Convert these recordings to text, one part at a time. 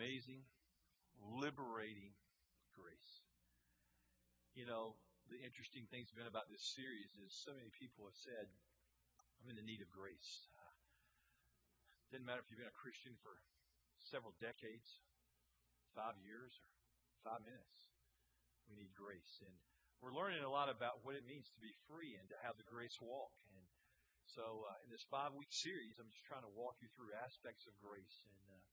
amazing, liberating grace. You know, the interesting thing's been about this series is so many people have said, I'm in the need of grace. Uh, doesn't matter if you've been a Christian for several decades, five years, or five minutes. We need grace. And we're learning a lot about what it means to be free and to have the grace walk. And so, uh, in this five week series, I'm just trying to walk you through aspects of grace. And uh,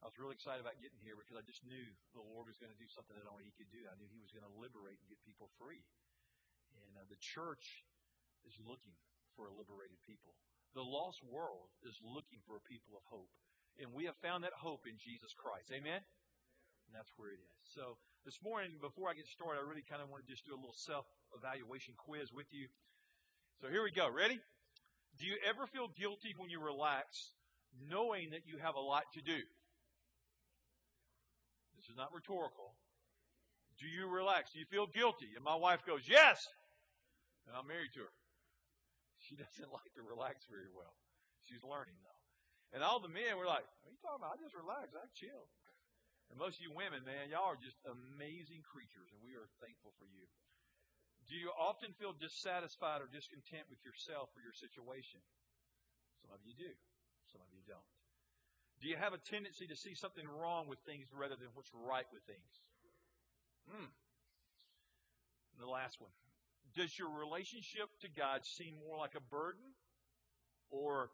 I was really excited about getting here because I just knew the Lord was going to do something that only He could do. I knew He was going to liberate and get people free. And uh, the church is looking for a liberated people. The lost world is looking for a people of hope. And we have found that hope in Jesus Christ. Amen? And that's where it is. So this morning, before I get started, I really kind of want to just do a little self evaluation quiz with you. So here we go. Ready? Do you ever feel guilty when you relax, knowing that you have a lot to do? Is not rhetorical. Do you relax? Do you feel guilty? And my wife goes, Yes! And I'm married to her. She doesn't like to relax very well. She's learning, though. And all the men were like, What are you talking about? I just relax. I chill. And most of you women, man, y'all are just amazing creatures, and we are thankful for you. Do you often feel dissatisfied or discontent with yourself or your situation? Some of you do, some of you don't. Do you have a tendency to see something wrong with things rather than what's right with things? Hmm. The last one. Does your relationship to God seem more like a burden or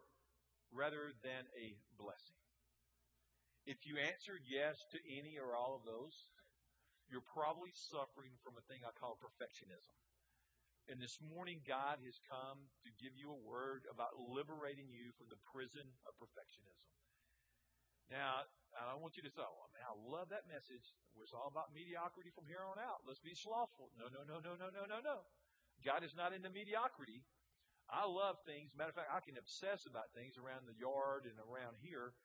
rather than a blessing? If you answered yes to any or all of those, you're probably suffering from a thing I call perfectionism. And this morning, God has come to give you a word about liberating you from the prison of perfectionism. Now, I want you to say, oh, man, I love that message. It's all about mediocrity from here on out. Let's be slothful. No, no, no, no, no, no, no, no. God is not into mediocrity. I love things. Matter of fact, I can obsess about things around the yard and around here.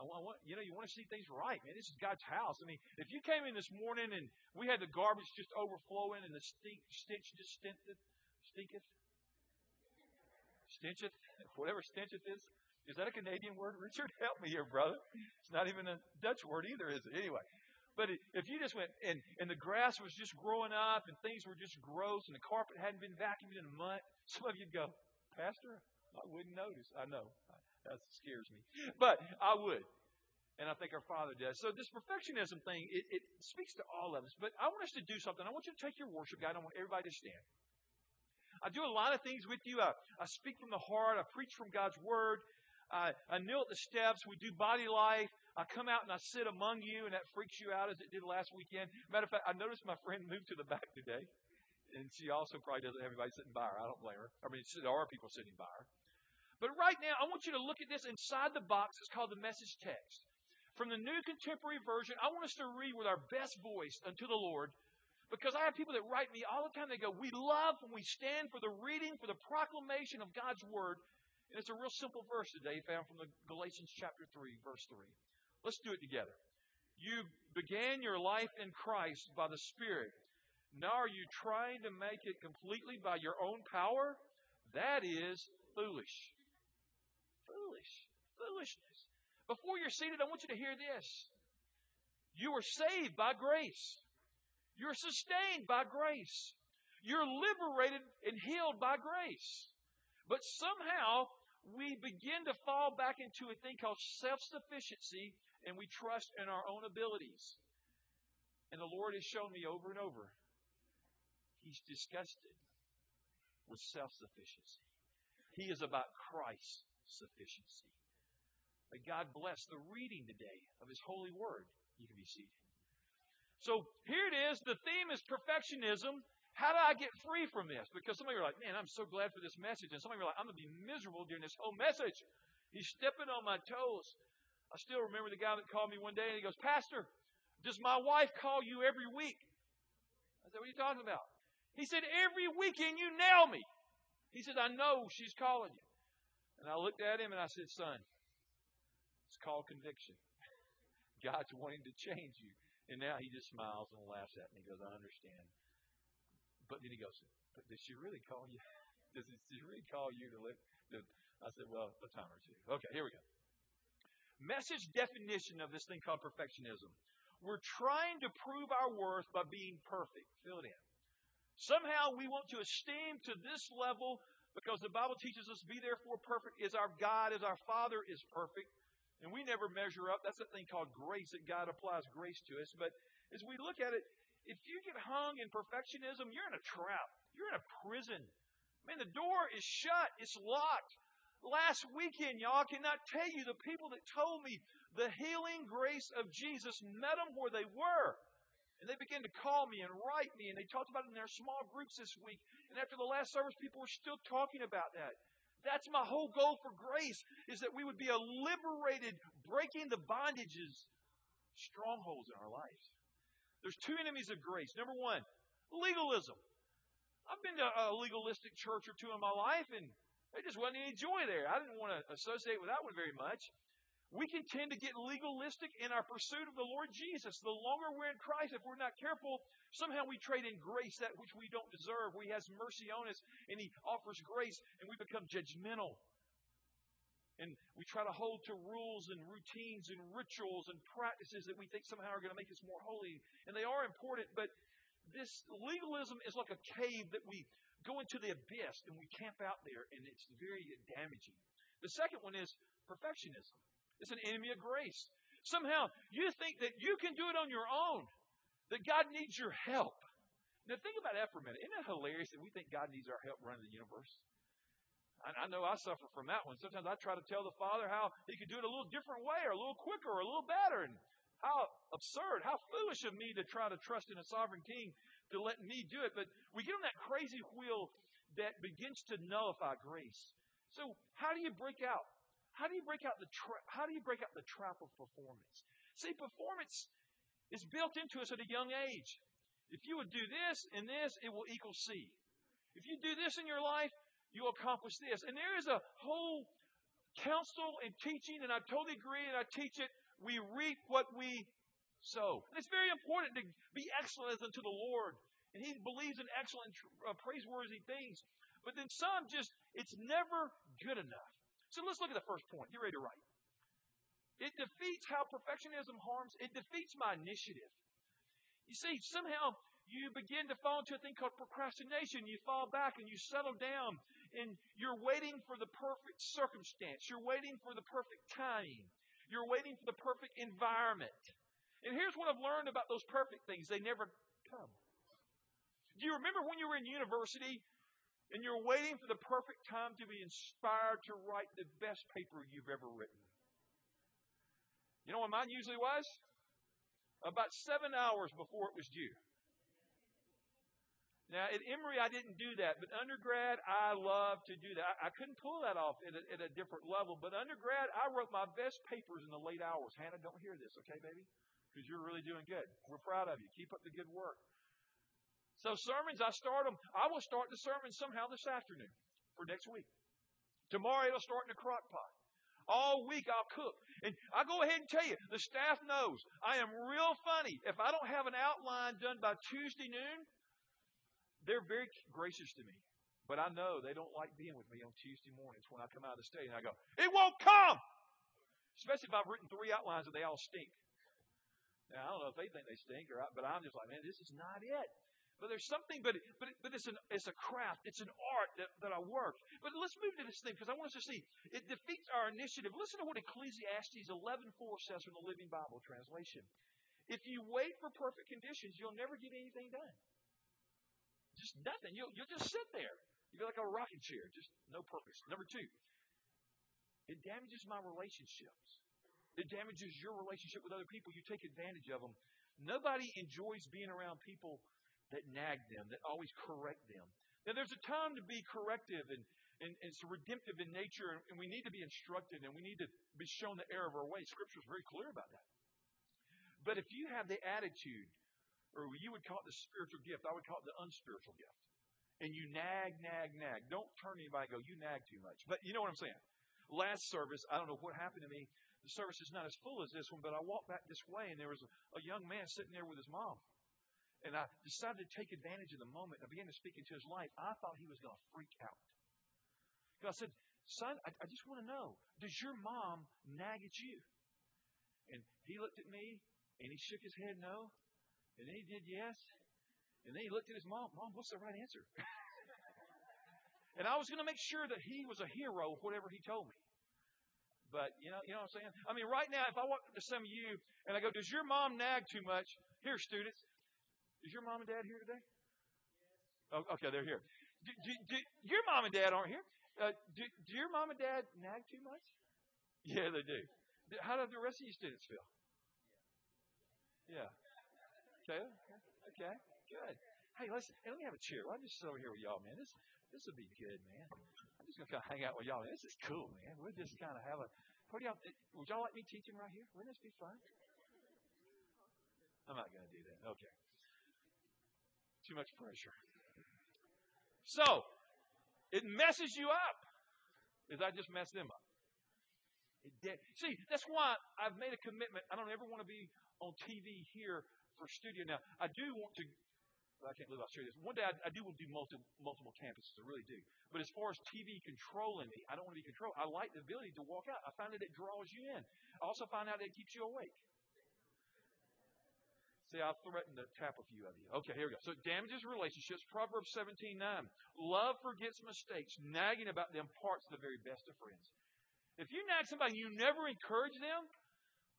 I want, you know, you want to see things right, man. This is God's house. I mean, if you came in this morning and we had the garbage just overflowing and the stink, stench just stinketh, stinketh, stencheth, whatever stencheth is, is that a Canadian word? Richard, help me here, brother. It's not even a Dutch word either, is it? Anyway. But if you just went and, and the grass was just growing up and things were just gross and the carpet hadn't been vacuumed in a month, some of you'd go, Pastor, I wouldn't notice. I know. That scares me. But I would. And I think our Father does. So this perfectionism thing, it, it speaks to all of us. But I want us to do something. I want you to take your worship guide. I want everybody to stand. I do a lot of things with you. I, I speak from the heart. I preach from God's Word. I, I kneel at the steps. We do body life. I come out and I sit among you, and that freaks you out as it did last weekend. Matter of fact, I noticed my friend moved to the back today, and she also probably doesn't have anybody sitting by her. I don't blame her. I mean, there are people sitting by her. But right now, I want you to look at this inside the box. It's called the message text. From the New Contemporary Version, I want us to read with our best voice unto the Lord because I have people that write me all the time. They go, We love when we stand for the reading, for the proclamation of God's Word. And it's a real simple verse today found from the Galatians chapter 3, verse 3. Let's do it together. You began your life in Christ by the Spirit. Now are you trying to make it completely by your own power? That is foolish. Foolish. Foolishness. Before you're seated, I want you to hear this. You are saved by grace. You're sustained by grace. You're liberated and healed by grace. But somehow we begin to fall back into a thing called self sufficiency and we trust in our own abilities. And the Lord has shown me over and over, He's disgusted with self sufficiency. He is about Christ's sufficiency. May God bless the reading today of His holy word. You can be seated. So here it is. The theme is perfectionism. How do I get free from this? Because some of you are like, man, I'm so glad for this message. And some of you are like, I'm going to be miserable during this whole message. He's stepping on my toes. I still remember the guy that called me one day and he goes, Pastor, does my wife call you every week? I said, What are you talking about? He said, Every weekend you nail me. He said, I know she's calling you. And I looked at him and I said, Son, it's called conviction. God's wanting to change you. And now he just smiles and laughs at me. He goes, I understand. But then he goes, but did she really call you? Does she really call you to live? I said, well, a time or two. Okay, here we go. message definition of this thing called perfectionism. We're trying to prove our worth by being perfect. Fill it in. Somehow we want to esteem to this level because the Bible teaches us, be therefore perfect is our God, as our Father is perfect. And we never measure up. That's a thing called grace that God applies grace to us. But as we look at it, if you get hung in perfectionism, you're in a trap. You're in a prison. Man, the door is shut. It's locked. Last weekend, y'all, I cannot tell you the people that told me the healing grace of Jesus met them where they were. And they began to call me and write me, and they talked about it in their small groups this week. And after the last service, people were still talking about that. That's my whole goal for grace, is that we would be liberated, breaking the bondages, strongholds in our lives. There's two enemies of grace. Number one, legalism. I've been to a legalistic church or two in my life, and there just wasn't any joy there. I didn't want to associate with that one very much. We can tend to get legalistic in our pursuit of the Lord Jesus. The longer we're in Christ, if we're not careful, somehow we trade in grace that which we don't deserve. He has mercy on us, and He offers grace, and we become judgmental. And we try to hold to rules and routines and rituals and practices that we think somehow are going to make us more holy. And they are important, but this legalism is like a cave that we go into the abyss and we camp out there, and it's very damaging. The second one is perfectionism. It's an enemy of grace. Somehow you think that you can do it on your own, that God needs your help. Now think about that for a minute. Isn't it hilarious that we think God needs our help running the universe? I, I know I suffer from that one. Sometimes I try to tell the Father how He could do it a little different way, or a little quicker, or a little better. And how absurd, how foolish of me to try to trust in a sovereign king to let me do it. But we get on that crazy wheel that begins to nullify grace. So how do you break out? How do you break out the tra- how do you break out the trap of performance? See, performance is built into us at a young age. If you would do this and this, it will equal C. If you do this in your life, you'll accomplish this. And there is a whole counsel and teaching, and I totally agree, and I teach it. We reap what we sow. And it's very important to be excellent unto the Lord. And he believes in excellent, uh, praiseworthy things. But then some just, it's never good enough. So let's look at the first point. Get ready to write. It defeats how perfectionism harms, it defeats my initiative. You see, somehow you begin to fall into a thing called procrastination. You fall back and you settle down and you're waiting for the perfect circumstance. You're waiting for the perfect timing. You're waiting for the perfect environment. And here's what I've learned about those perfect things they never come. Do you remember when you were in university and you're waiting for the perfect time to be inspired to write the best paper you've ever written? You know what mine usually was? About seven hours before it was due. Now, at Emory, I didn't do that, but undergrad, I love to do that. I, I couldn't pull that off at a, at a different level, but undergrad, I wrote my best papers in the late hours. Hannah, don't hear this, okay, baby? because you're really doing good. We're proud of you. Keep up the good work. So sermons, I start them. I will start the sermon somehow this afternoon for next week. Tomorrow it'll start in the crock pot. All week I'll cook. And I go ahead and tell you, the staff knows I am real funny. If I don't have an outline done by Tuesday noon, they're very gracious to me. But I know they don't like being with me on Tuesday mornings when I come out of the state and I go, it won't come! Especially if I've written three outlines and they all stink. Now, I don't know if they think they stink, or but I'm just like, man, this is not it. But there's something, but but but it's an it's a craft, it's an art that, that I work. But let's move to this thing because I want us to see it defeats our initiative. Listen to what Ecclesiastes 11:4 says from the Living Bible translation. If you wait for perfect conditions, you'll never get anything done. Just nothing. You'll you'll just sit there. You'll be like a rocking chair, just no purpose. Number two, it damages my relationships. It damages your relationship with other people. You take advantage of them. Nobody enjoys being around people that nag them, that always correct them. Now, there's a time to be corrective and, and, and it's redemptive in nature, and, and we need to be instructed and we need to be shown the error of our way. Scripture is very clear about that. But if you have the attitude, or you would call it the spiritual gift, I would call it the unspiritual gift. And you nag, nag, nag. Don't turn anybody go, you nag too much. But you know what I'm saying. Last service, I don't know what happened to me. The service is not as full as this one, but I walked back this way and there was a, a young man sitting there with his mom. And I decided to take advantage of the moment. I began to speak into his life. I thought he was going to freak out. Because I said, Son, I, I just want to know, does your mom nag at you? And he looked at me and he shook his head no. And then he did yes. And then he looked at his mom. Mom, what's the right answer? and I was going to make sure that he was a hero, whatever he told me. But you know, you know what I'm saying? I mean, right now, if I walk up to some of you and I go, "Does your mom nag too much?" Here, students, is your mom and dad here today? Oh, okay, they're here. Do, do, do, your mom and dad aren't here. Uh, do, do your mom and dad nag too much? Yeah, they do. How do the rest of you students feel? Yeah. Okay. Good. Hey, listen. Hey, let me have a cheer. I'm just sit over here with y'all, man. This this will be good, man. I'm just gonna kind of hang out with y'all. This is cool, man. We'll just kind of have a. What do y'all? Eh, would y'all like me teaching right here? Wouldn't this be fun? I'm not gonna do that. Okay. Too much pressure. So, it messes you up. Because I just messed them up. See, that's why I've made a commitment. I don't ever want to be on TV here for studio. Now, I do want to. I can't believe I'll share this. One day I, I do want to do multiple, multiple campuses. I really do. But as far as TV controlling me, I don't want to be controlled. I like the ability to walk out. I find that it draws you in. I also find out that it keeps you awake. See, I'll threaten to tap a few of you. Okay, here we go. So damages relationships. Proverbs 17 9. Love forgets mistakes. Nagging about them parts the very best of friends. If you nag somebody and you never encourage them,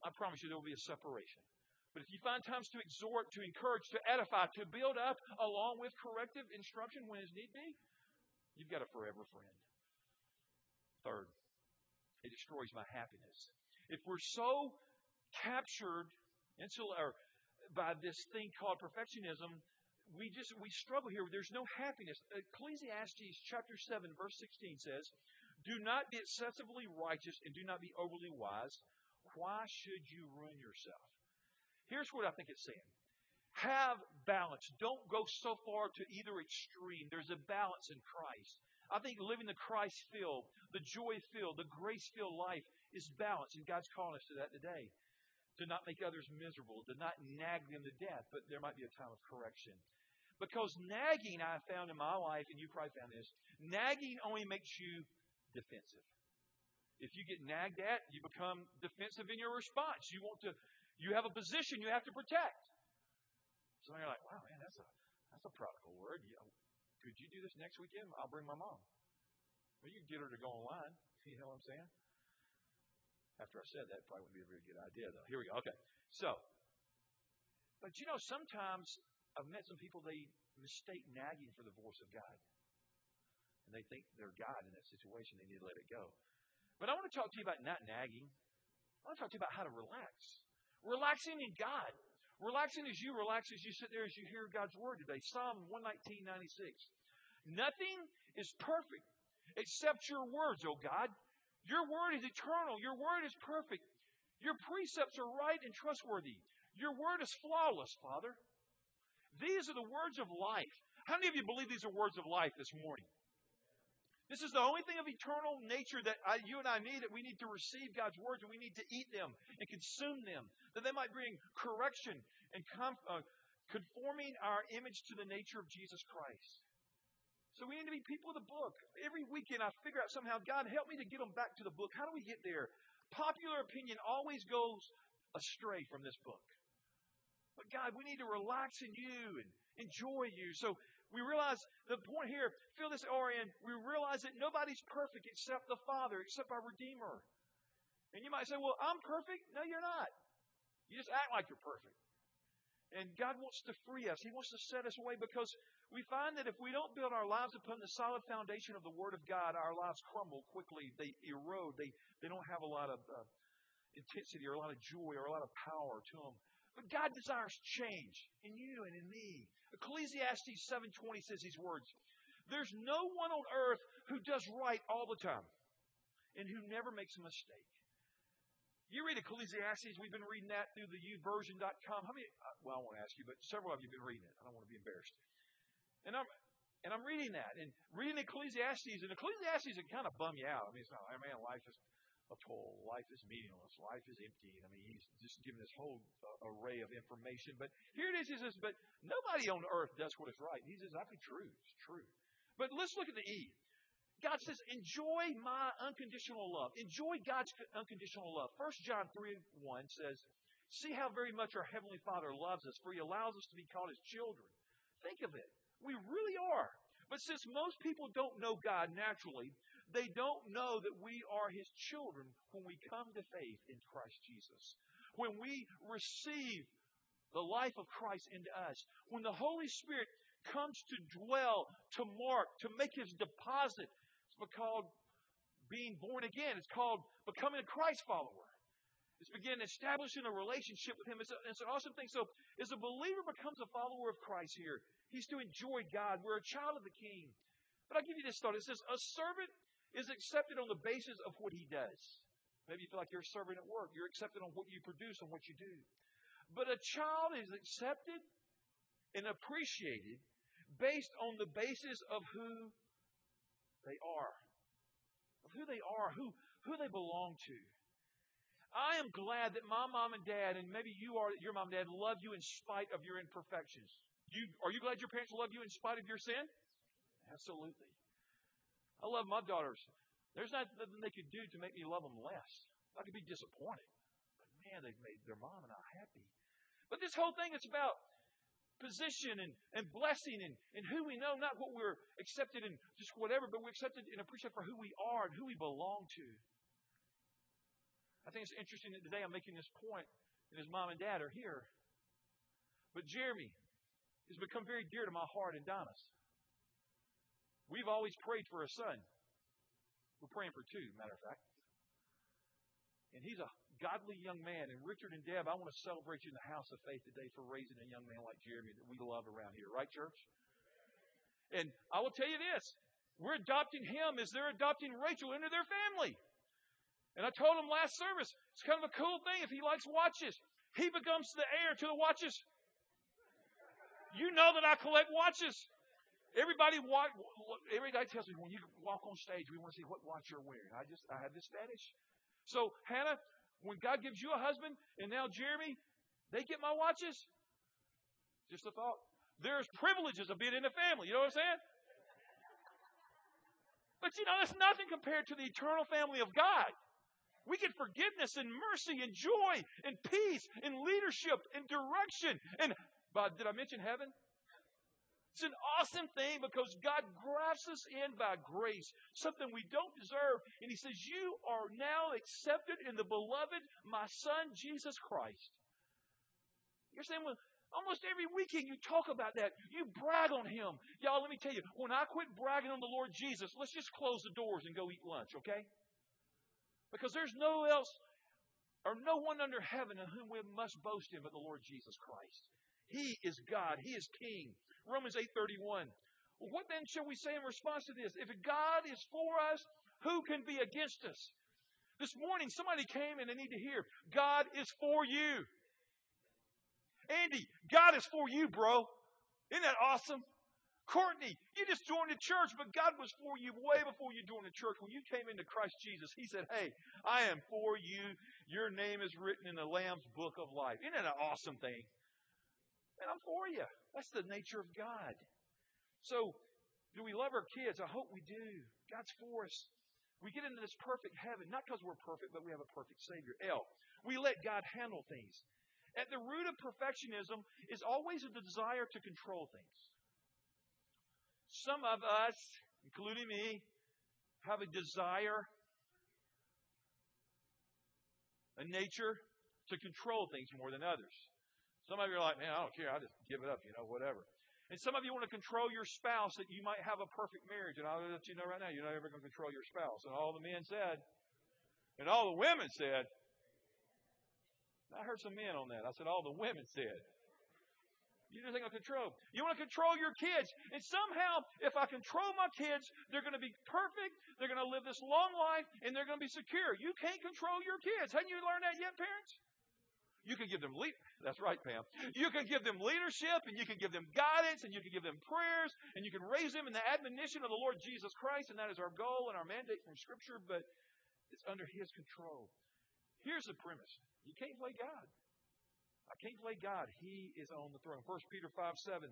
I promise you there will be a separation. But if you find times to exhort, to encourage, to edify, to build up, along with corrective instruction when as need be, you've got a forever friend. Third, it destroys my happiness. If we're so captured, by this thing called perfectionism, we just we struggle here. There's no happiness. Ecclesiastes chapter 7 verse 16 says, "Do not be excessively righteous and do not be overly wise. Why should you ruin yourself?" Here's what I think it's saying. Have balance. Don't go so far to either extreme. There's a balance in Christ. I think living the Christ filled, the joy filled, the grace filled life is balance, and God's calling us to that today to not make others miserable, to not nag them to death, but there might be a time of correction. Because nagging, I found in my life, and you probably found this, nagging only makes you defensive. If you get nagged at, you become defensive in your response. You want to, you have a position you have to protect. So you're like, wow, man, that's a that's a prodigal word. You, could you do this next weekend? I'll bring my mom. Well, you can get her to go online. You know what I'm saying? After I said that, probably wouldn't be a very good idea, though. Here we go. Okay. So, but you know, sometimes I've met some people, they mistake nagging for the voice of God. And they think they're God in that situation. They need to let it go. But I want to talk to you about not nagging. I want to talk to you about how to relax. Relaxing in God. Relaxing as you relax as you sit there as you hear God's word today. Psalm 119, 96. Nothing is perfect except your words, O God. Your word is eternal. Your word is perfect. Your precepts are right and trustworthy. Your word is flawless, Father. These are the words of life. How many of you believe these are words of life this morning? This is the only thing of eternal nature that I, you and I need, that we need to receive God's words and we need to eat them and consume them, that they might bring correction and uh, conforming our image to the nature of Jesus Christ. So we need to be people of the book. Every weekend I figure out somehow, God, help me to get them back to the book. How do we get there? Popular opinion always goes astray from this book. But God, we need to relax in you and enjoy you. So we realize the point here, feel this RN, we realize that nobody's perfect except the Father, except our Redeemer. And you might say, well, I'm perfect. No, you're not. You just act like you're perfect. And God wants to free us. He wants to set us away because we find that if we don't build our lives upon the solid foundation of the Word of God, our lives crumble quickly. They erode. They, they don't have a lot of uh, intensity or a lot of joy or a lot of power to them. But God desires change in you and in me. Ecclesiastes 7.20 says these words. There's no one on earth who does right all the time and who never makes a mistake. You read Ecclesiastes. We've been reading that through the youversion.com. How many? Uh, well, I won't ask you, but several of you have been reading it. I don't want to be embarrassed. And I'm and I'm reading that and reading Ecclesiastes. And Ecclesiastes it kind of bum you out. I mean, it's not. I mean, life is a toll. Life is meaningless. Life is empty. I mean, he's just giving this whole uh, array of information. But here it is. He says, but nobody on earth does what is right. He's exactly true. It's true. But let's look at the E. God says, enjoy my unconditional love. Enjoy God's unconditional love. 1 John 3 1 says, See how very much our Heavenly Father loves us, for He allows us to be called His children. Think of it. We really are. But since most people don't know God naturally, they don't know that we are His children when we come to faith in Christ Jesus. When we receive the life of Christ into us. When the Holy Spirit comes to dwell, to mark, to make His deposit, it's called being born again. It's called becoming a Christ follower. It's begin establishing a relationship with Him. It's, a, it's an awesome thing. So, as a believer becomes a follower of Christ here, he's to enjoy God. We're a child of the King. But I'll give you this thought. It says, a servant is accepted on the basis of what he does. Maybe you feel like you're a servant at work. You're accepted on what you produce and what you do. But a child is accepted and appreciated based on the basis of who they are, of who they are, who, who they belong to. I am glad that my mom and dad, and maybe you are, your mom and dad, love you in spite of your imperfections. You, are you glad your parents love you in spite of your sin? Absolutely. I love my daughters. There's nothing they could do to make me love them less. I could be disappointed. But man, they've made their mom and I happy. But this whole thing is about position and, and blessing and, and who we know, not what we're accepted in just whatever, but we're accepted and appreciated for who we are and who we belong to. I think it's interesting that today I'm making this point, and his mom and dad are here. But Jeremy has become very dear to my heart and Donna's. We've always prayed for a son. We're praying for two, matter of fact. And he's a godly young man. And Richard and Deb, I want to celebrate you in the house of faith today for raising a young man like Jeremy that we love around here. Right, church? And I will tell you this. We're adopting him as they're adopting Rachel into their family. And I told him last service, it's kind of a cool thing if he likes watches. He becomes the heir to the watches. You know that I collect watches. Everybody walk, everybody tells me when you walk on stage, we want to see what watch you're wearing. I just I have this fetish. So Hannah, when God gives you a husband, and now Jeremy, they get my watches. Just a thought. There's privileges of being in the family. You know what I'm saying? But you know, that's nothing compared to the eternal family of God. We get forgiveness and mercy and joy and peace and leadership and direction. And but did I mention heaven? It's an awesome thing because God grafts us in by grace, something we don't deserve. And He says, You are now accepted in the beloved, my Son, Jesus Christ. You're saying, well, almost every weekend you talk about that. You brag on Him. Y'all, let me tell you, when I quit bragging on the Lord Jesus, let's just close the doors and go eat lunch, okay? Because there's no else or no one under heaven in whom we must boast in but the Lord Jesus Christ. He is God. He is King. Romans 8:31. What then shall we say in response to this? If God is for us, who can be against us? This morning, somebody came and they need to hear, God is for you. Andy, God is for you, bro. Isn't that awesome? Courtney, you just joined the church, but God was for you way before you joined the church. When you came into Christ Jesus, He said, Hey, I am for you. Your name is written in the Lamb's book of life. Isn't that an awesome thing? And I'm for you. That's the nature of God. So, do we love our kids? I hope we do. God's for us. We get into this perfect heaven, not because we're perfect, but we have a perfect Savior. L. We let God handle things. At the root of perfectionism is always a desire to control things. Some of us, including me, have a desire, a nature to control things more than others. Some of you are like, man, I don't care. I just give it up, you know, whatever. And some of you want to control your spouse that you might have a perfect marriage. And I'll let you know right now, you're not ever going to control your spouse. And all the men said, and all the women said, I heard some men on that. I said, all the women said. You just going to control. You want to control your kids. And somehow, if I control my kids, they're going to be perfect. They're going to live this long life, and they're going to be secure. You can't control your kids. Haven't you learned that yet, parents? You can give them lead. That's right, Pam. You can give them leadership, and you can give them guidance, and you can give them prayers, and you can raise them in the admonition of the Lord Jesus Christ, and that is our goal and our mandate from Scripture. But it's under His control. Here's the premise: you can't play God. I can't play God. He is on the throne. 1 Peter 5 7.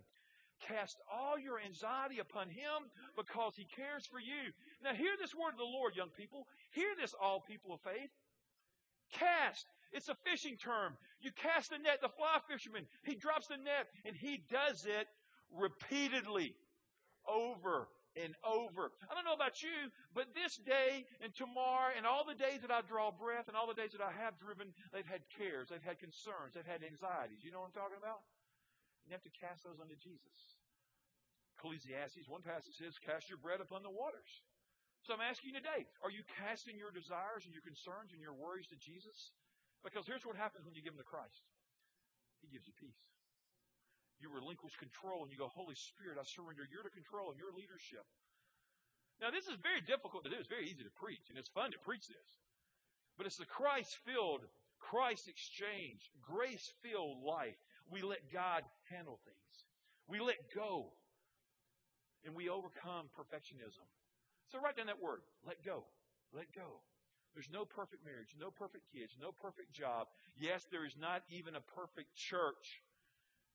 Cast all your anxiety upon Him because He cares for you. Now, hear this word of the Lord, young people. Hear this, all people of faith. Cast. It's a fishing term. You cast the net, the fly fisherman, he drops the net, and he does it repeatedly, over and over. I don't know about you, but this day and tomorrow and all the days that I draw breath and all the days that I have driven, they've had cares, they've had concerns, they've had anxieties. You know what I'm talking about? You have to cast those unto Jesus. Ecclesiastes, one passage says, Cast your bread upon the waters. So I'm asking you today, are you casting your desires and your concerns and your worries to Jesus? Because here's what happens when you give them to Christ. He gives you peace. You relinquish control and you go, Holy Spirit, I surrender. You're the control and your leadership. Now, this is very difficult to do. It's very easy to preach, and it's fun to preach this. But it's the Christ filled, Christ exchange, grace filled life we let God handle things. We let go. And we overcome perfectionism. So write down that word. Let go. Let go. There's no perfect marriage, no perfect kids, no perfect job. Yes, there is not even a perfect church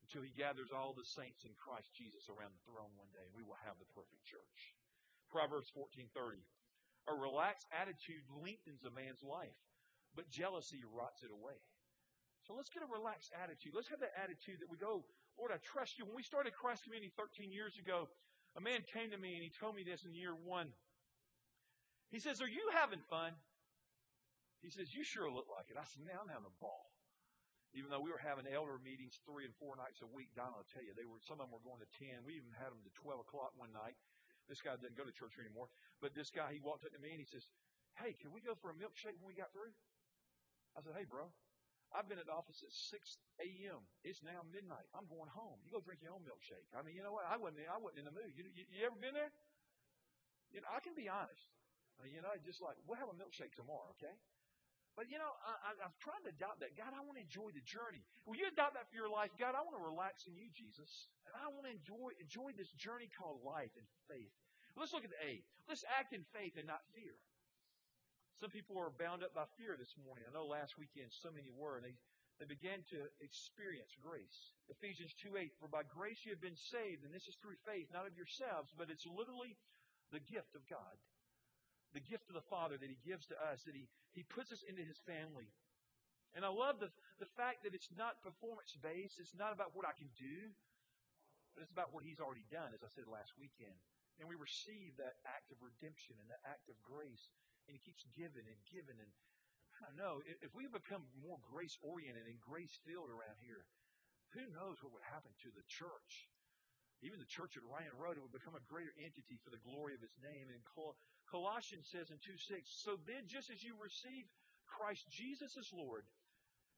until he gathers all the saints in Christ Jesus around the throne one day. We will have the perfect church. Proverbs 14:30. A relaxed attitude lengthens a man's life, but jealousy rots it away. So let's get a relaxed attitude. Let's have that attitude that we go, Lord, I trust you. When we started Christ Community 13 years ago, a man came to me and he told me this in year one. He says, Are you having fun? He says, You sure look like it. I said, Man, I'm having a ball. Even though we were having elder meetings three and four nights a week, Don, I'll tell you, they were some of them were going to ten. We even had them to twelve o'clock one night. This guy doesn't go to church anymore. But this guy, he walked up to me and he says, Hey, can we go for a milkshake when we got through? I said, Hey, bro, I've been at the office at 6 a.m. It's now midnight. I'm going home. You go drink your own milkshake. I mean, you know what? I wasn't. I wasn't in the mood. You, you, you ever been there? You know, I can be honest. You know, just like we'll have a milkshake tomorrow, okay? But you know, I, I'm trying to adopt that. God, I want to enjoy the journey. Will you adopt that for your life? God, I want to relax in you, Jesus, and I want to enjoy enjoy this journey called life and faith. Let's look at the A. Let's act in faith and not fear. Some people are bound up by fear this morning. I know last weekend so many were, and they, they began to experience grace. Ephesians 2 8, for by grace you have been saved, and this is through faith, not of yourselves, but it's literally the gift of God. Gift of the Father that He gives to us, that He, he puts us into His family. And I love the, the fact that it's not performance based, it's not about what I can do, but it's about what He's already done, as I said last weekend. And we receive that act of redemption and that act of grace and he keeps giving and giving. And I don't know, if we become more grace oriented and grace filled around here, who knows what would happen to the church? Even the church at Ryan Road, it would become a greater entity for the glory of his name. And Colossians says in 2 6, so then just as you receive Christ Jesus as Lord,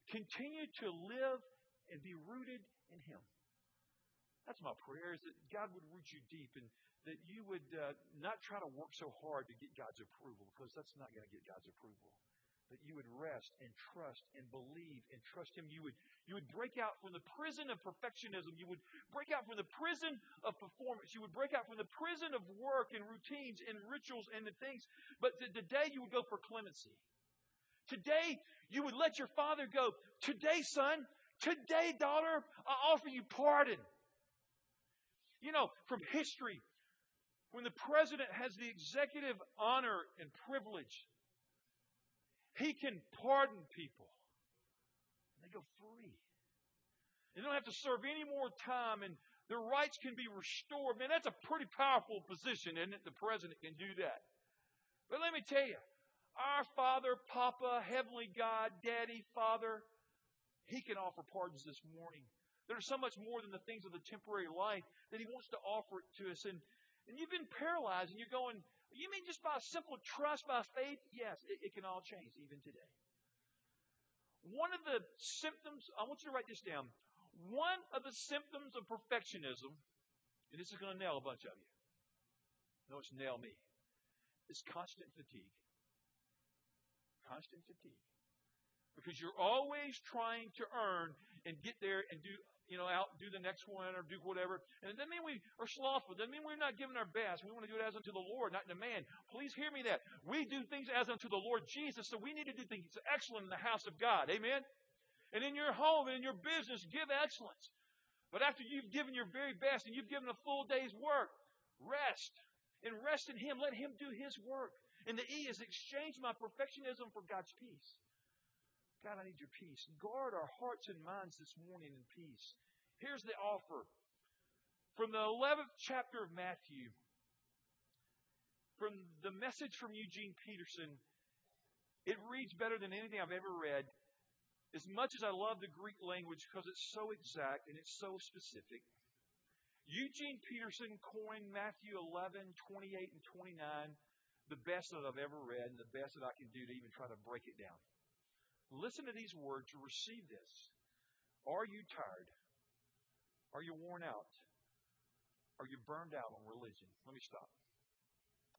continue to live and be rooted in him. That's my prayer is that God would root you deep and that you would uh, not try to work so hard to get God's approval because that's not going to get God's approval. But you would rest and trust and believe and trust Him. You would, you would break out from the prison of perfectionism. You would break out from the prison of performance. You would break out from the prison of work and routines and rituals and the things. But today you would go for clemency. Today you would let your father go. Today, son, today, daughter, I offer you pardon. You know, from history, when the president has the executive honor and privilege, he can pardon people. And they go free. They don't have to serve any more time and their rights can be restored. Man, that's a pretty powerful position, isn't it? The president can do that. But let me tell you, our Father, Papa, Heavenly God, Daddy, Father, He can offer pardons this morning. There's so much more than the things of the temporary life that He wants to offer it to us. And and you've been paralyzed and you're going, you mean just by simple trust, by faith? Yes, it, it can all change even today. One of the symptoms, I want you to write this down. One of the symptoms of perfectionism, and this is going to nail a bunch of you. No, it's nail me. It's constant fatigue. Constant fatigue. Because you're always trying to earn and get there and do you know, out do the next one or do whatever. And it doesn't mean we are slothful. It doesn't mean we're not giving our best. We want to do it as unto the Lord, not to man. Please hear me that. We do things as unto the Lord Jesus, so we need to do things excellent in the house of God. Amen? And in your home and in your business, give excellence. But after you've given your very best and you've given a full day's work, rest. And rest in Him. Let Him do His work. And the E is exchange my perfectionism for God's peace. God, I need your peace. Guard our hearts and minds this morning in peace. Here's the offer. From the 11th chapter of Matthew, from the message from Eugene Peterson, it reads better than anything I've ever read. As much as I love the Greek language because it's so exact and it's so specific, Eugene Peterson coined Matthew 11, 28, and 29 the best that I've ever read and the best that I can do to even try to break it down. Listen to these words to receive this. Are you tired? Are you worn out? Are you burned out on religion? Let me stop.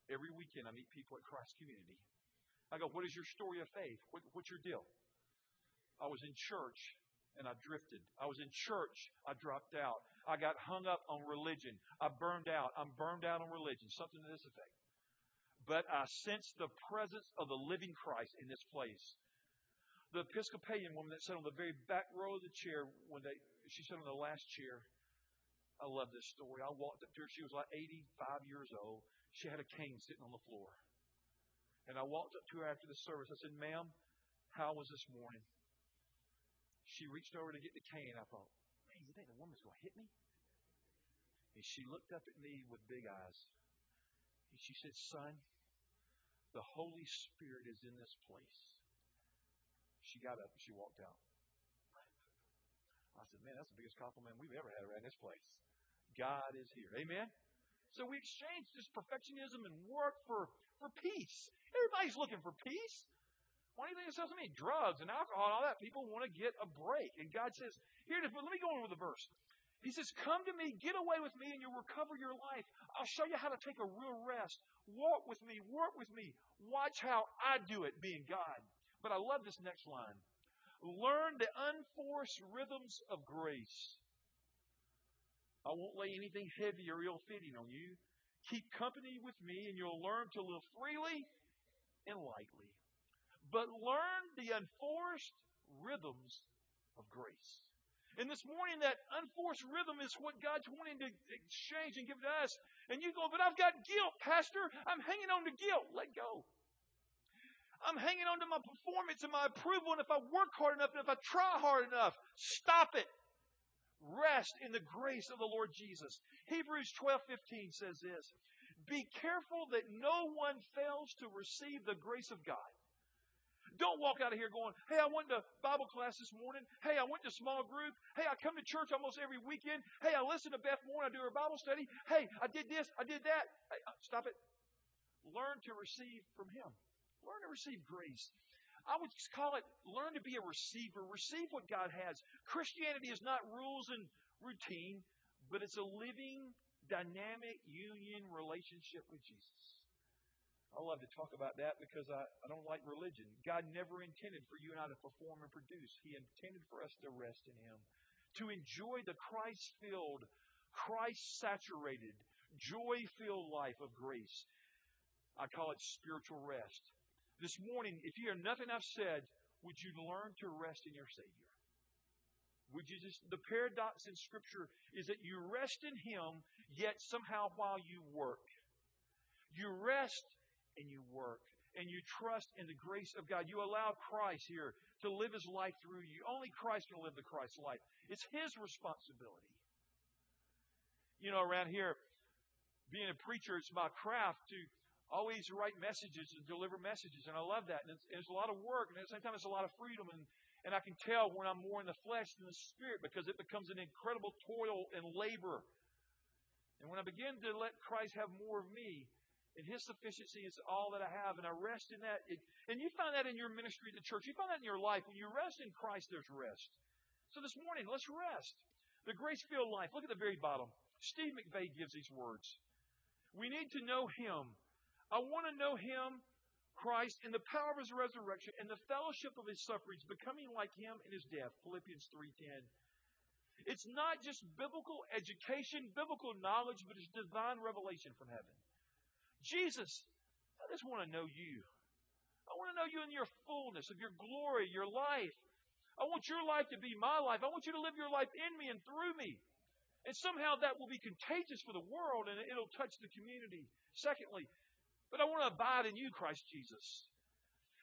Every weekend I meet people at Christ Community. I go, What is your story of faith? What, what's your deal? I was in church and I drifted. I was in church. I dropped out. I got hung up on religion. I burned out. I'm burned out on religion. Something to this effect. But I sensed the presence of the living Christ in this place. The Episcopalian woman that sat on the very back row of the chair when they she sat on the last chair. I love this story. I walked up to her. She was like 85 years old. She had a cane sitting on the floor. And I walked up to her after the service. I said, Ma'am, how was this morning? She reached over to get the cane. I thought, man, you think the woman's going to hit me? And she looked up at me with big eyes. And she said, Son, the Holy Spirit is in this place. She got up and she walked out. I said, Man, that's the biggest compliment we've ever had around this place. God is here. Amen? So we exchange this perfectionism and work for, for peace. Everybody's looking for peace. Why do you think it sells so many drugs and alcohol and all that? People want to get a break. And God says, here it is, let me go on with the verse. He says, Come to me, get away with me, and you'll recover your life. I'll show you how to take a real rest. Walk with me, work with me. Watch how I do it, being God. But I love this next line. Learn the unforced rhythms of grace. I won't lay anything heavy or ill fitting on you. Keep company with me, and you'll learn to live freely and lightly but learn the unforced rhythms of grace. And this morning, that unforced rhythm is what God's wanting to exchange and give to us. And you go, but I've got guilt, Pastor. I'm hanging on to guilt. Let go. I'm hanging on to my performance and my approval. And if I work hard enough and if I try hard enough, stop it. Rest in the grace of the Lord Jesus. Hebrews 12 15 says this Be careful that no one fails to receive the grace of God. Don't walk out of here going, hey, I went to Bible class this morning. Hey, I went to small group. Hey, I come to church almost every weekend. Hey, I listen to Beth Moore. I do her Bible study. Hey, I did this. I did that. Hey, uh, stop it. Learn to receive from Him. Learn to receive grace. I would call it learn to be a receiver. Receive what God has. Christianity is not rules and routine, but it's a living, dynamic union relationship with Jesus. I love to talk about that because I, I don't like religion. God never intended for you and I to perform and produce. He intended for us to rest in Him, to enjoy the Christ filled, Christ saturated, joy filled life of grace. I call it spiritual rest. This morning, if you hear nothing I've said, would you learn to rest in your Savior? Would you just, the paradox in Scripture is that you rest in Him, yet somehow while you work. You rest and you work and you trust in the grace of God. You allow Christ here to live his life through you. Only Christ can live the Christ life. It's his responsibility. You know, around here, being a preacher, it's my craft to always write messages and deliver messages, and I love that. And it's, it's a lot of work, and at the same time, it's a lot of freedom. And, and I can tell when I'm more in the flesh than the spirit because it becomes an incredible toil and labor. And when I begin to let Christ have more of me, and His sufficiency is all that I have, and I rest in that. It, and you find that in your ministry at the church. You find that in your life. When you rest in Christ, there's rest. So this morning, let's rest. The grace filled life. Look at the very bottom. Steve McVey gives these words. We need to know Him. I want to know Him, Christ, in the power of His resurrection and the fellowship of His sufferings, becoming like Him in His death. Philippians 3.10. It's not just biblical education, biblical knowledge, but it's divine revelation from heaven. Jesus, I just want to know you. I want to know you in your fullness of your glory, your life. I want your life to be my life. I want you to live your life in me and through me. And somehow that will be contagious for the world and it'll touch the community. Secondly, but I want to abide in you, Christ Jesus.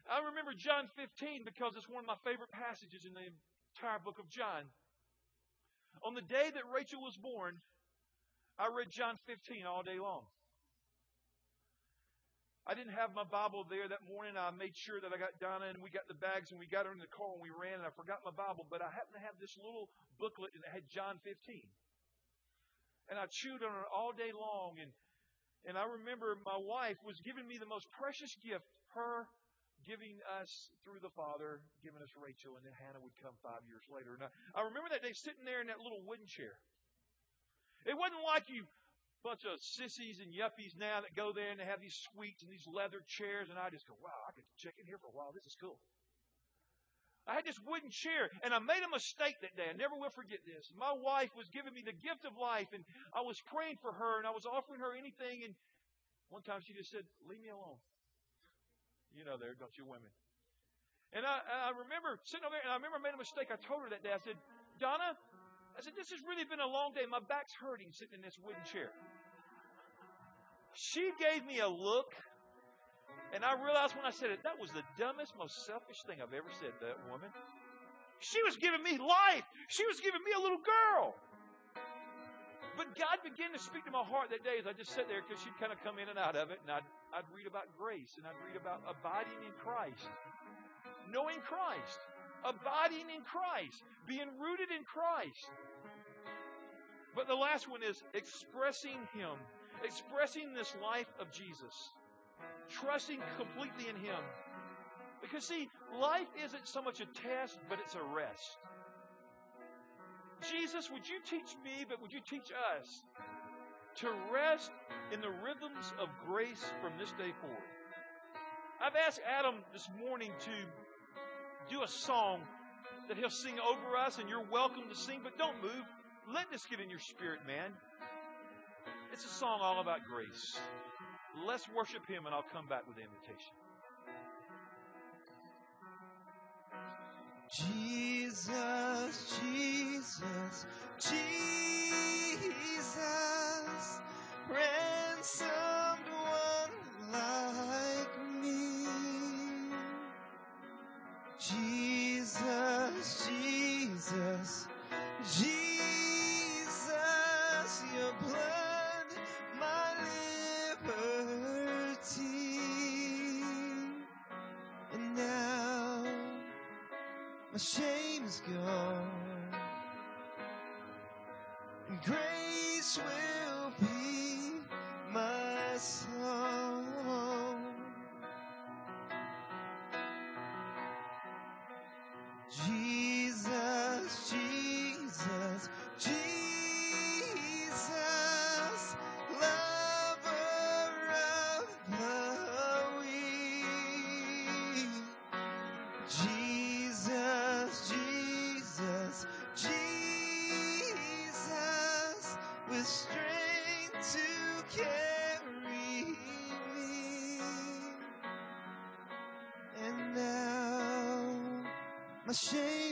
I remember John 15 because it's one of my favorite passages in the entire book of John. On the day that Rachel was born, I read John 15 all day long. I didn't have my Bible there that morning. I made sure that I got Donna and we got the bags and we got her in the car and we ran and I forgot my Bible, but I happened to have this little booklet and it had John 15. And I chewed on it all day long and and I remember my wife was giving me the most precious gift, her giving us through the Father, giving us Rachel, and then Hannah would come five years later. And I, I remember that day sitting there in that little wooden chair. It wasn't like you bunch of sissies and yuppies now that go there and they have these suites and these leather chairs, and I just go, wow, I could check in here for a while. This is cool. I had this wooden chair, and I made a mistake that day. I never will forget this. My wife was giving me the gift of life, and I was praying for her, and I was offering her anything, and one time she just said, Leave me alone. You know, there, don't you women? And I, I remember sitting over there, and I remember I made a mistake. I told her that day. I said, Donna, I said, This has really been a long day. My back's hurting sitting in this wooden chair. She gave me a look, and I realized when I said it, that was the dumbest, most selfish thing I've ever said to that woman. She was giving me life. She was giving me a little girl. But God began to speak to my heart that day as I just sat there because she'd kind of come in and out of it, and I'd, I'd read about grace, and I'd read about abiding in Christ, knowing Christ, abiding in Christ, being rooted in Christ. But the last one is expressing Him expressing this life of Jesus, trusting completely in Him. Because, see, life isn't so much a test, but it's a rest. Jesus, would you teach me, but would you teach us to rest in the rhythms of grace from this day forward? I've asked Adam this morning to do a song that he'll sing over us, and you're welcome to sing, but don't move. Let this get in your spirit, man. It's a song all about grace. Let's worship Him, and I'll come back with the invitation. Jesus, Jesus, Jesus, ransomed one like me. Jesus, Jesus, Jesus, your blood, is grace will be my song. Jesus,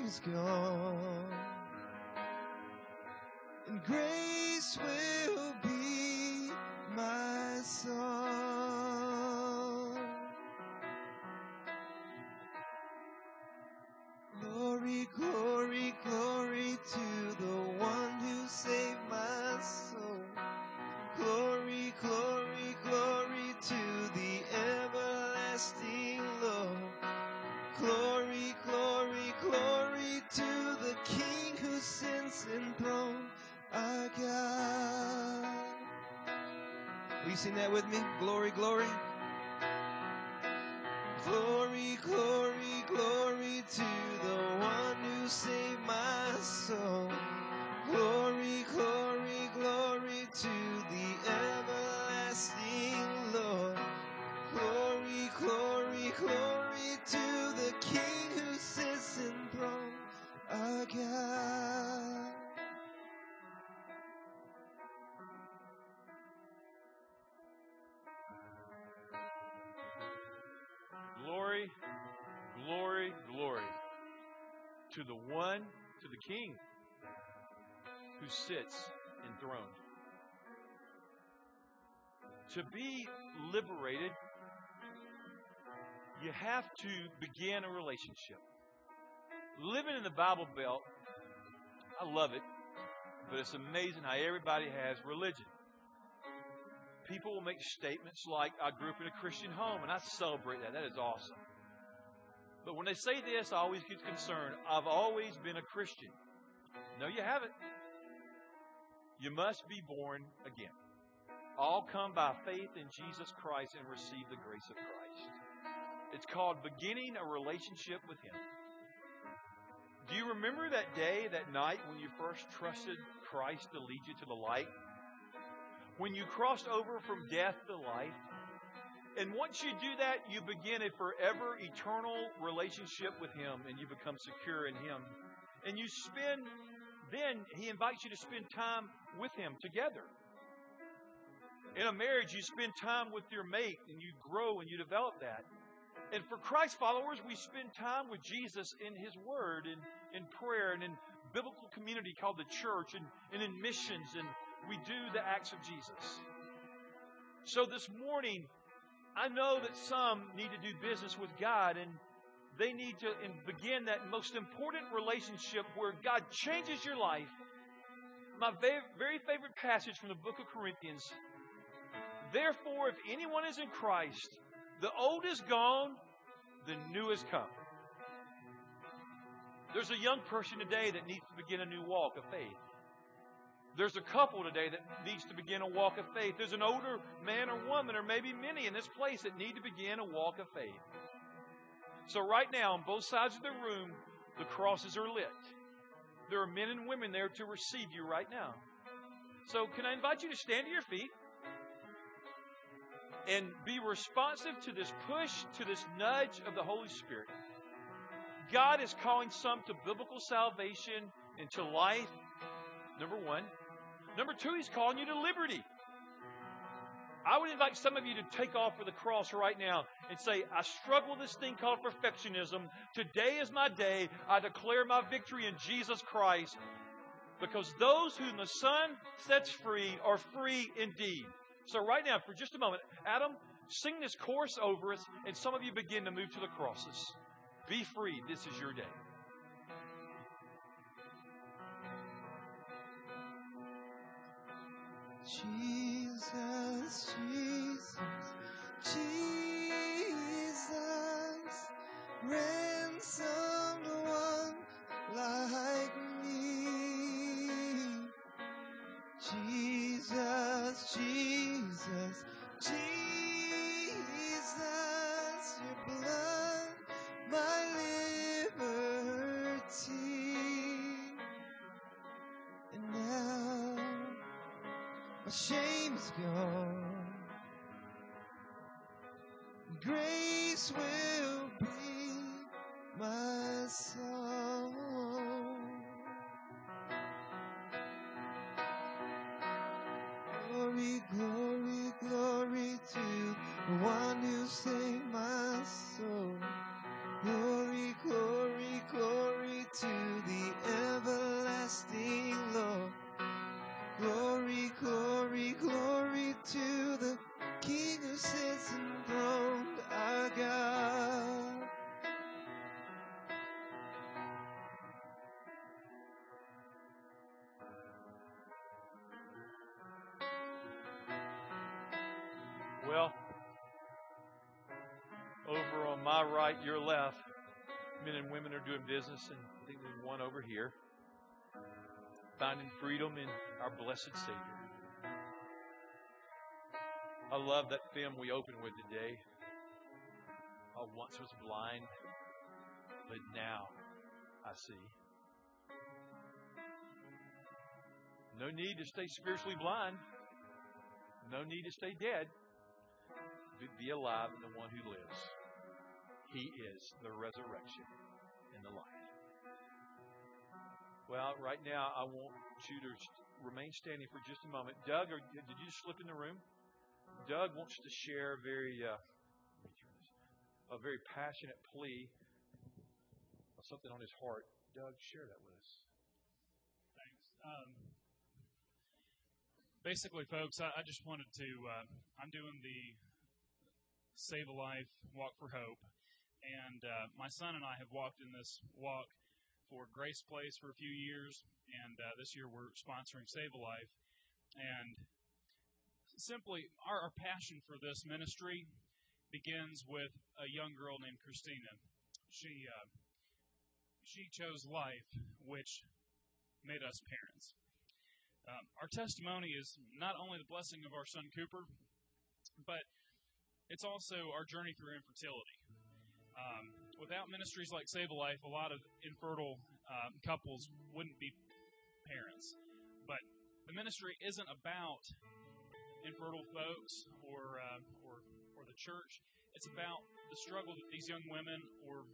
shame is you sing that with me? Glory, glory. Glory, who sits enthroned. To be liberated, you have to begin a relationship. Living in the Bible Belt, I love it, but it's amazing how everybody has religion. People will make statements like, I grew up in a Christian home, and I celebrate that. That is awesome. But when they say this, I always get concerned. I've always been a Christian. No, you haven't. You must be born again. All come by faith in Jesus Christ and receive the grace of Christ. It's called beginning a relationship with Him. Do you remember that day, that night, when you first trusted Christ to lead you to the light? When you crossed over from death to life? And once you do that, you begin a forever, eternal relationship with Him and you become secure in Him. And you spend, then He invites you to spend time with Him together. In a marriage, you spend time with your mate and you grow and you develop that. And for Christ followers, we spend time with Jesus in His Word and in prayer and in biblical community called the church and, and in missions and we do the acts of Jesus. So this morning, I know that some need to do business with God and they need to begin that most important relationship where God changes your life. My very favorite passage from the book of Corinthians. Therefore, if anyone is in Christ, the old is gone, the new has come. There's a young person today that needs to begin a new walk of faith. There's a couple today that needs to begin a walk of faith. There's an older man or woman, or maybe many in this place that need to begin a walk of faith. So, right now, on both sides of the room, the crosses are lit. There are men and women there to receive you right now. So, can I invite you to stand to your feet and be responsive to this push, to this nudge of the Holy Spirit? God is calling some to biblical salvation and to life, number one. Number two, He's calling you to liberty. I would invite some of you to take off for the cross right now and say, I struggle with this thing called perfectionism. Today is my day. I declare my victory in Jesus Christ. Because those whom the Son sets free are free indeed. So, right now, for just a moment, Adam, sing this chorus over us, and some of you begin to move to the crosses. Be free. This is your day. Jesus, Jesus, Jesus, ransomed one like me. Jesus, Jesus, Jesus, is. Grace will right, your left, men and women are doing business, and I think there's one over here, finding freedom in our blessed Savior. I love that film we opened with today. I once was blind, but now I see. No need to stay spiritually blind. No need to stay dead be alive in the one who lives. He is the resurrection and the life. Well, right now, I want you to remain standing for just a moment. Doug, or did you slip in the room? Doug wants to share a very, uh, a very passionate plea, something on his heart. Doug, share that with us. Thanks. Um, basically, folks, I, I just wanted to. Uh, I'm doing the Save a Life Walk for Hope, and uh, my son and I have walked in this walk for Grace Place for a few years, and uh, this year we're sponsoring Save a Life. And simply, our, our passion for this ministry begins with a young girl named Christina. She uh, she chose life, which made us parents. Um, our testimony is not only the blessing of our son Cooper, but it's also our journey through infertility. Um, without ministries like Save a Life, a lot of infertile um, couples wouldn't be parents. But the ministry isn't about infertile folks or, uh, or or the church. It's about the struggle that these young women or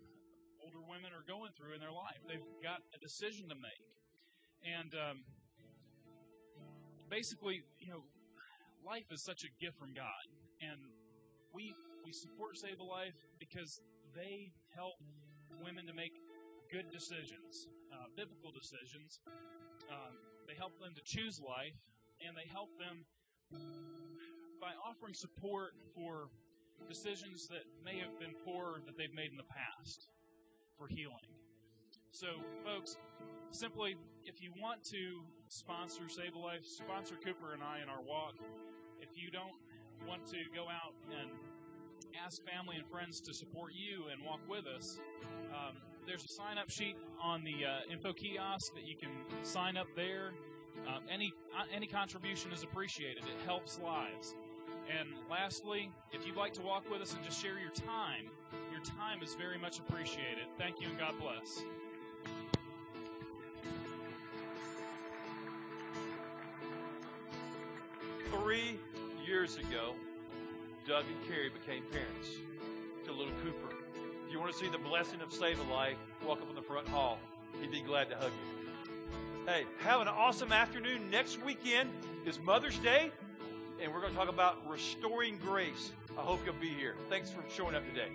older women are going through in their life. They've got a decision to make, and um, basically, you know, life is such a gift from God, and we we support Save a Life because they help women to make good decisions, uh, biblical decisions. Um, they help them to choose life, and they help them by offering support for decisions that may have been poor that they've made in the past for healing. So, folks, simply, if you want to sponsor Save a Life, sponsor Cooper and I in our walk. If you don't want to go out and ask family and friends to support you and walk with us, um, there's a sign up sheet on the uh, info kiosk that you can sign up there. Um, any uh, any contribution is appreciated. It helps lives. And lastly, if you'd like to walk with us and just share your time, your time is very much appreciated. Thank you and God bless. Three years ago, Doug and Carrie became parents to little Cooper. If you want to see the blessing of Save a Life, walk up in the front hall. He'd be glad to hug you. Hey, have an awesome afternoon. Next weekend is Mother's Day, and we're going to talk about restoring grace. I hope you'll be here. Thanks for showing up today.